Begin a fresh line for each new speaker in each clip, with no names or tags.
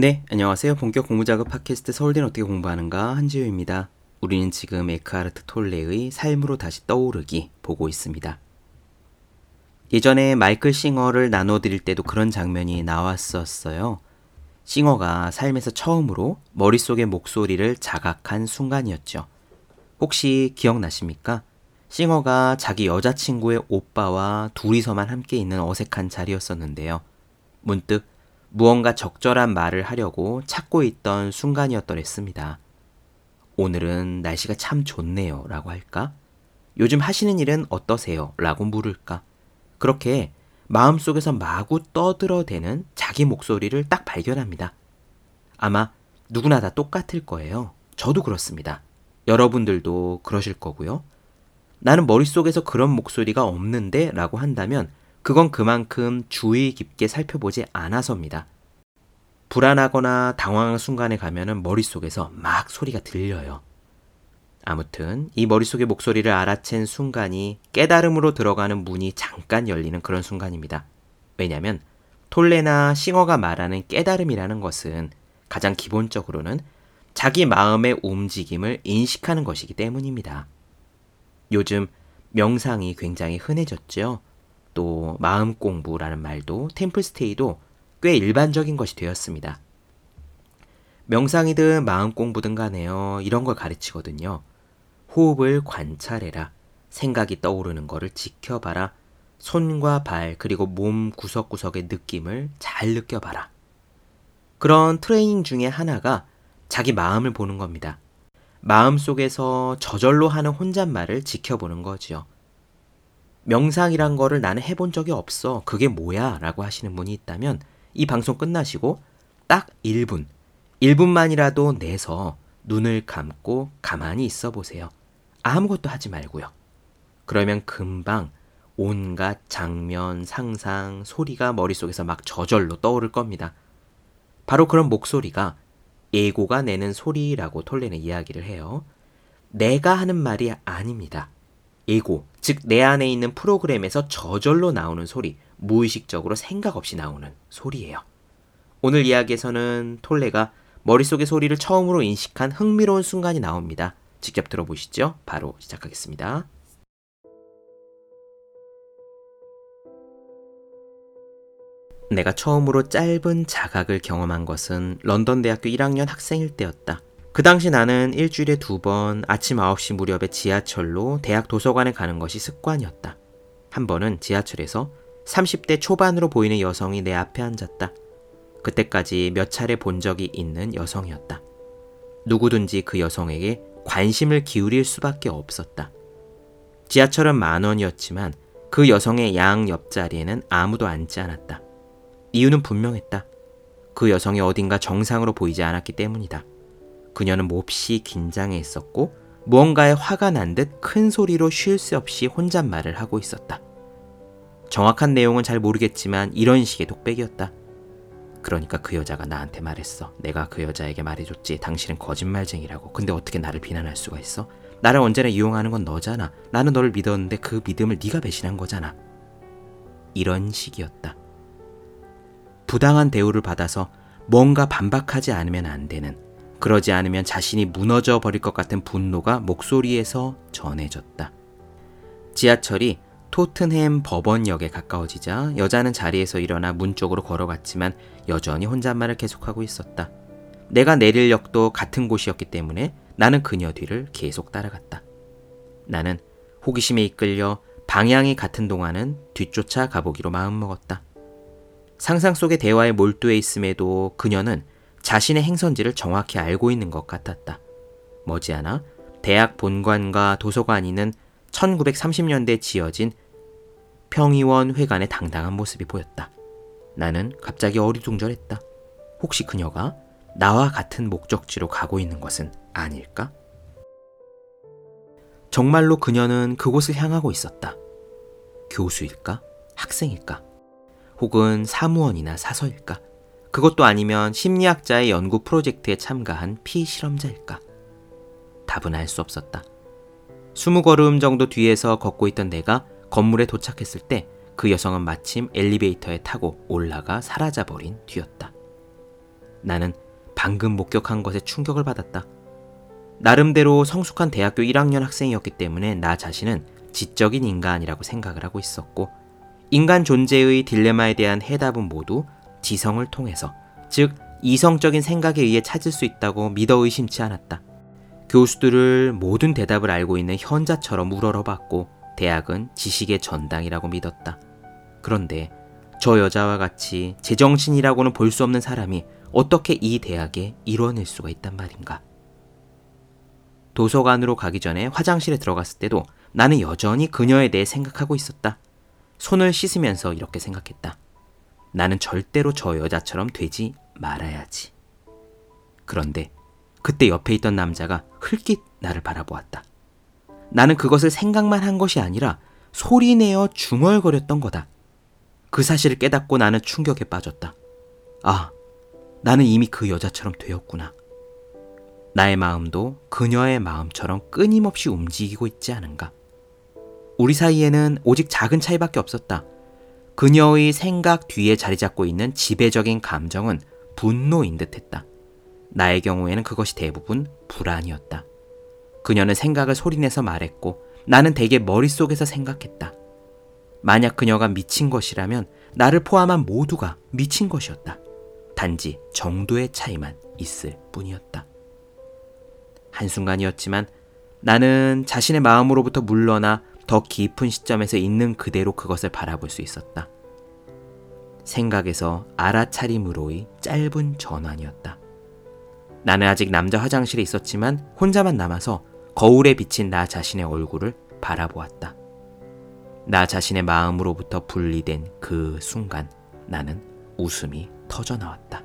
네, 안녕하세요. 본격 공부 작업 팟캐스트 서울대는 어떻게 공부하는가 한지우입니다. 우리는 지금 에크하르트 톨레의 삶으로 다시 떠오르기 보고 있습니다. 예전에 마이클 싱어를 나눠드릴 때도 그런 장면이 나왔었어요. 싱어가 삶에서 처음으로 머릿속의 목소리를 자각한 순간이었죠. 혹시 기억나십니까? 싱어가 자기 여자친구의 오빠와 둘이서만 함께 있는 어색한 자리였었는데요. 문득 무언가 적절한 말을 하려고 찾고 있던 순간이었더랬습니다. 오늘은 날씨가 참 좋네요. 라고 할까? 요즘 하시는 일은 어떠세요? 라고 물을까? 그렇게 마음속에서 마구 떠들어대는 자기 목소리를 딱 발견합니다. 아마 누구나 다 똑같을 거예요. 저도 그렇습니다. 여러분들도 그러실 거고요. 나는 머릿속에서 그런 목소리가 없는데 라고 한다면 그건 그만큼 주의 깊게 살펴보지 않아서입니다. 불안하거나 당황한 순간에 가면은 머릿속에서 막 소리가 들려요. 아무튼 이 머릿속의 목소리를 알아챈 순간이 깨달음으로 들어가는 문이 잠깐 열리는 그런 순간입니다. 왜냐하면 톨레나 싱어가 말하는 깨달음이라는 것은 가장 기본적으로는 자기 마음의 움직임을 인식하는 것이기 때문입니다. 요즘 명상이 굉장히 흔해졌죠. 또 마음 공부라는 말도 템플스테이도 꽤 일반적인 것이 되었습니다. 명상이든 마음 공부든 간에요. 이런 걸 가르치거든요. 호흡을 관찰해라. 생각이 떠오르는 거를 지켜봐라. 손과 발, 그리고 몸 구석구석의 느낌을 잘 느껴봐라. 그런 트레이닝 중에 하나가 자기 마음을 보는 겁니다. 마음 속에서 저절로 하는 혼잣말을 지켜보는 거지요. 명상이란 거를 나는 해본 적이 없어. 그게 뭐야? 라고 하시는 분이 있다면 이 방송 끝나시고 딱 1분, 1분만이라도 내서 눈을 감고 가만히 있어 보세요. 아무것도 하지 말고요. 그러면 금방 온갖 장면, 상상, 소리가 머릿속에서 막 저절로 떠오를 겁니다. 바로 그런 목소리가 예고가 내는 소리라고 톨레는 이야기를 해요. 내가 하는 말이 아닙니다. 예고, 즉 내 안에 있는 프로그램에서 저절로 나오는 소리, 무의식적으로 생각 없이 나오는 소리예요. 오늘 이야기에서는 톨레가 머릿속의 소리를 처음으로 인식한 흥미로운 순간이 나옵니다. 직접 들어보시죠. 바로 시작하겠습니다. 내가 처음으로 짧은 자각을 경험한 것은 런던 대학교 1학년 학생일 때였다. 그 당시 나는 일주일에 두 번 아침 9시 무렵에 지하철로 대학 도서관에 가는 것이 습관이었다. 한 번은 지하철에서 30대 초반으로 보이는 여성이 내 앞에 앉았다. 그때까지 몇 차례 본 적이 있는 여성이었다. 누구든지 그 여성에게 관심을 기울일 수밖에 없었다. 지하철은 만 원이었지만 그 여성의 양 옆자리에는 아무도 앉지 않았다. 이유는 분명했다. 그 여성이 어딘가 정상으로 보이지 않았기 때문이다. 그녀는 몹시 긴장해 있었고 무언가에 화가 난 듯 큰 소리로 쉴 새 없이 혼잣말을 하고 있었다. 정확한 내용은 잘 모르겠지만 이런 식의 독백이었다. 그러니까 그 여자가 나한테 말했어. 내가 그 여자에게 말해줬지. 당신은 거짓말쟁이라고. 근데 어떻게 나를 비난할 수가 있어? 나를 언제나 이용하는 건 너잖아. 나는 너를 믿었는데 그 믿음을 네가 배신한 거잖아. 이런 식이었다. 부당한 대우를 받아서 뭔가 반박하지 않으면 안 되는, 그러지 않으면 자신이 무너져 버릴 것 같은 분노가 목소리에서 전해졌다. 지하철이 토튼햄 법원역에 가까워지자 여자는 자리에서 일어나 문 쪽으로 걸어갔지만 여전히 혼잣말을 계속하고 있었다. 내가 내릴 역도 같은 곳이었기 때문에 나는 그녀 뒤를 계속 따라갔다. 나는 호기심에 이끌려 방향이 같은 동안은 뒤쫓아 가보기로 마음먹었다. 상상 속의 대화에 몰두해 있음에도 그녀는 자신의 행선지를 정확히 알고 있는 것 같았다. 머지않아 대학 본관과 도서관이는 1930년대 지어진 평의원 회관의 당당한 모습이 보였다. 나는 갑자기 어리둥절했다. 혹시 그녀가 나와 같은 목적지로 가고 있는 것은 아닐까? 정말로 그녀는 그곳을 향하고 있었다. 교수일까? 학생일까? 혹은 사무원이나 사서일까? 그것도 아니면 심리학자의 연구 프로젝트에 참가한 피실험자일까? 답은 알 수 없었다. 스무 걸음 정도 뒤에서 걷고 있던 내가 건물에 도착했을 때 그 여성은 마침 엘리베이터에 타고 올라가 사라져버린 뒤였다. 나는 방금 목격한 것에 충격을 받았다. 나름대로 성숙한 대학교 1학년 학생이었기 때문에 나 자신은 지적인 인간이라고 생각을 하고 있었고, 인간 존재의 딜레마에 대한 해답은 모두 지성을 통해서, 즉, 이성적인 생각에 의해 찾을 수 있다고 믿어 의심치 않았다. 교수들을 모든 대답을 알고 있는 현자처럼 우러러봤고, 대학은 지식의 전당이라고 믿었다. 그런데 저 여자와 같이 제정신이라고는 볼 수 없는 사람이 어떻게 이 대학에 이뤄낼 수가 있단 말인가. 도서관으로 가기 전에 화장실에 들어갔을 때도 나는 여전히 그녀에 대해 생각하고 있었다. 손을 씻으면서 이렇게 생각했다. 나는 절대로 저 여자처럼 되지 말아야지. 그런데 그때 옆에 있던 남자가 흘낏 나를 바라보았다. 나는 그것을 생각만 한 것이 아니라 소리내어 중얼거렸던 거다. 그 사실을 깨닫고 나는 충격에 빠졌다. 아, 나는 이미 그 여자처럼 되었구나. 나의 마음도 그녀의 마음처럼 끊임없이 움직이고 있지 않은가. 우리 사이에는 오직 작은 차이밖에 없었다. 그녀의 생각 뒤에 자리 잡고 있는 지배적인 감정은 분노인 듯 했다. 나의 경우에는 그것이 대부분 불안이었다. 그녀는 생각을 소리내서 말했고 나는 대개 머릿속에서 생각했다. 만약 그녀가 미친 것이라면 나를 포함한 모두가 미친 것이었다. 단지 정도의 차이만 있을 뿐이었다. 한순간이었지만 나는 자신의 마음으로부터 물러나 더 깊은 시점에서 있는 그대로 그것을 바라볼 수 있었다. 생각에서 알아차림으로의 짧은 전환이었다. 나는 아직 남자 화장실에 있었지만 혼자만 남아서 거울에 비친 나 자신의 얼굴을 바라보았다. 나 자신의 마음으로부터 분리된 그 순간 나는 웃음이 터져 나왔다.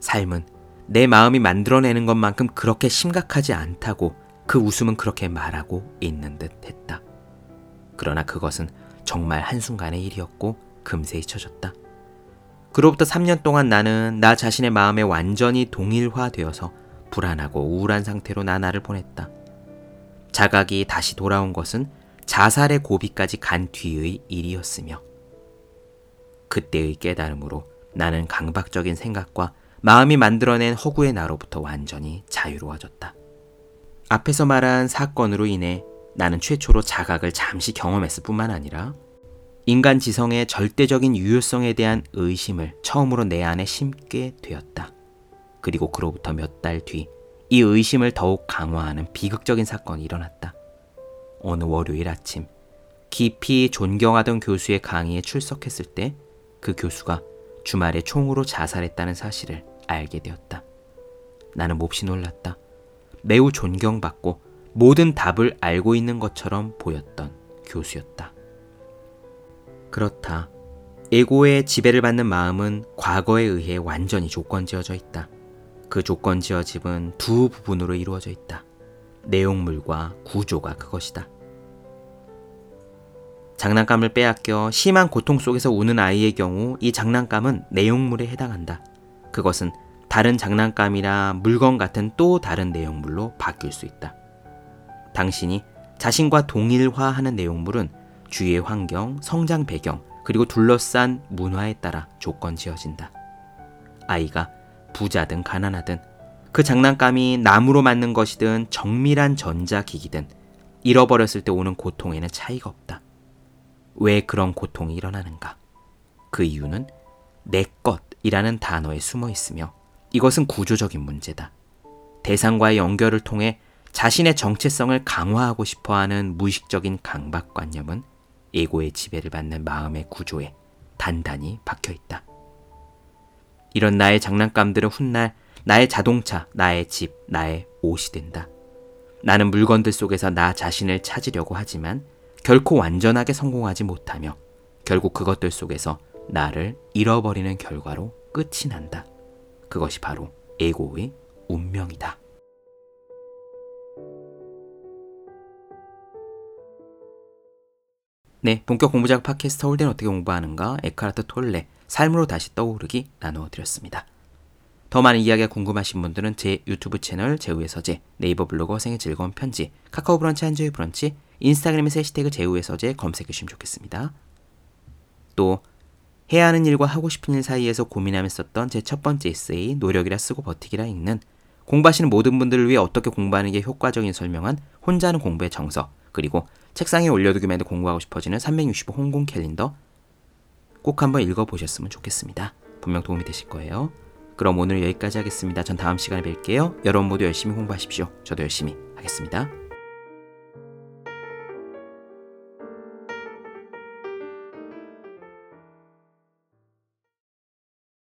삶은 내 마음이 만들어내는 것만큼 그렇게 심각하지 않다고 그 웃음은 그렇게 말하고 있는 듯 했다. 그러나 그것은 정말 한순간의 일이었고 금세 잊혀졌다. 그로부터 3년 동안 나는 나 자신의 마음에 완전히 동일화되어서 불안하고 우울한 상태로 나날을 보냈다. 자각이 다시 돌아온 것은 자살의 고비까지 간 뒤의 일이었으며 그때의 깨달음으로 나는 강박적인 생각과 마음이 만들어낸 허구의 나로부터 완전히 자유로워졌다. 앞에서 말한 사건으로 인해 나는 최초로 자각을 잠시 경험했을 뿐만 아니라 인간 지성의 절대적인 유효성에 대한 의심을 처음으로 내 안에 심게 되었다. 그리고 그로부터 몇 달 뒤 이 의심을 더욱 강화하는 비극적인 사건이 일어났다. 어느 월요일 아침 깊이 존경하던 교수의 강의에 출석했을 때 그 교수가 주말에 총으로 자살했다는 사실을 알게 되었다. 나는 몹시 놀랐다. 매우 존경받고 모든 답을 알고 있는 것처럼 보였던 교수였다. 그렇다. 에고의 지배를 받는 마음은 과거에 의해 완전히 조건지어져 있다. 그 조건지어짐은 두 부분으로 이루어져 있다. 내용물과 구조가 그것이다. 장난감을 빼앗겨 심한 고통 속에서 우는 아이의 경우 이 장난감은 내용물에 해당한다. 그것은 다른 장난감이나 물건 같은 또 다른 내용물로 바뀔 수 있다. 당신이 자신과 동일화하는 내용물은 주위의 환경, 성장 배경, 그리고 둘러싼 문화에 따라 조건 지어진다. 아이가 부자든 가난하든 그 장난감이 나무로 만든 것이든 정밀한 전자기기든 잃어버렸을 때 오는 고통에는 차이가 없다. 왜 그런 고통이 일어나는가? 그 이유는 내 것이라는 단어에 숨어 있으며 이것은 구조적인 문제다. 대상과의 연결을 통해 자신의 정체성을 강화하고 싶어 하는 무의식적인 강박관념은 예고의 지배를 받는 마음의 구조에 단단히 박혀 있다. 이런 나의 장난감들은 훗날 나의 자동차, 나의 집, 나의 옷이 된다. 나는 물건들 속에서 나 자신을 찾으려고 하지만 결코 완전하게 성공하지 못하며 결국 그것들 속에서 나를 잃어버리는 결과로 끝이 난다. 그것이 바로 에고의 운명이다. 네, 본격 공부작 팟캐스트 서울대는 어떻게 공부하는가 에카르트 톨레 삶으로 다시 떠오르기 나누어 드렸습니다. 더 많은 이야기가 궁금하신 분들은 제 유튜브 채널 제우의 서재, 네이버 블로그 생의 즐거운 편지, 카카오 브런치 한주의 브런치, 인스타그램에서 해시태그 제우의 서재 검색해 주시면 좋겠습니다. 또 해야 하는 일과 하고 싶은 일 사이에서 고민하며 썼던 제 첫 번째 에세이 노력이라 쓰고 버티기라 읽는 공부하시는 모든 분들을 위해 어떻게 공부하는 게 효과적인 설명한 혼자 하는 공부의 정석 그리고 책상에 올려두기만 해도 공부하고 싶어지는 365 홍콩 캘린더 꼭 한번 읽어보셨으면 좋겠습니다. 분명 도움이 되실 거예요. 그럼 오늘 여기까지 하겠습니다. 전 다음 시간에 뵐게요. 여러분 모두 열심히 공부하십시오. 저도 열심히 하겠습니다.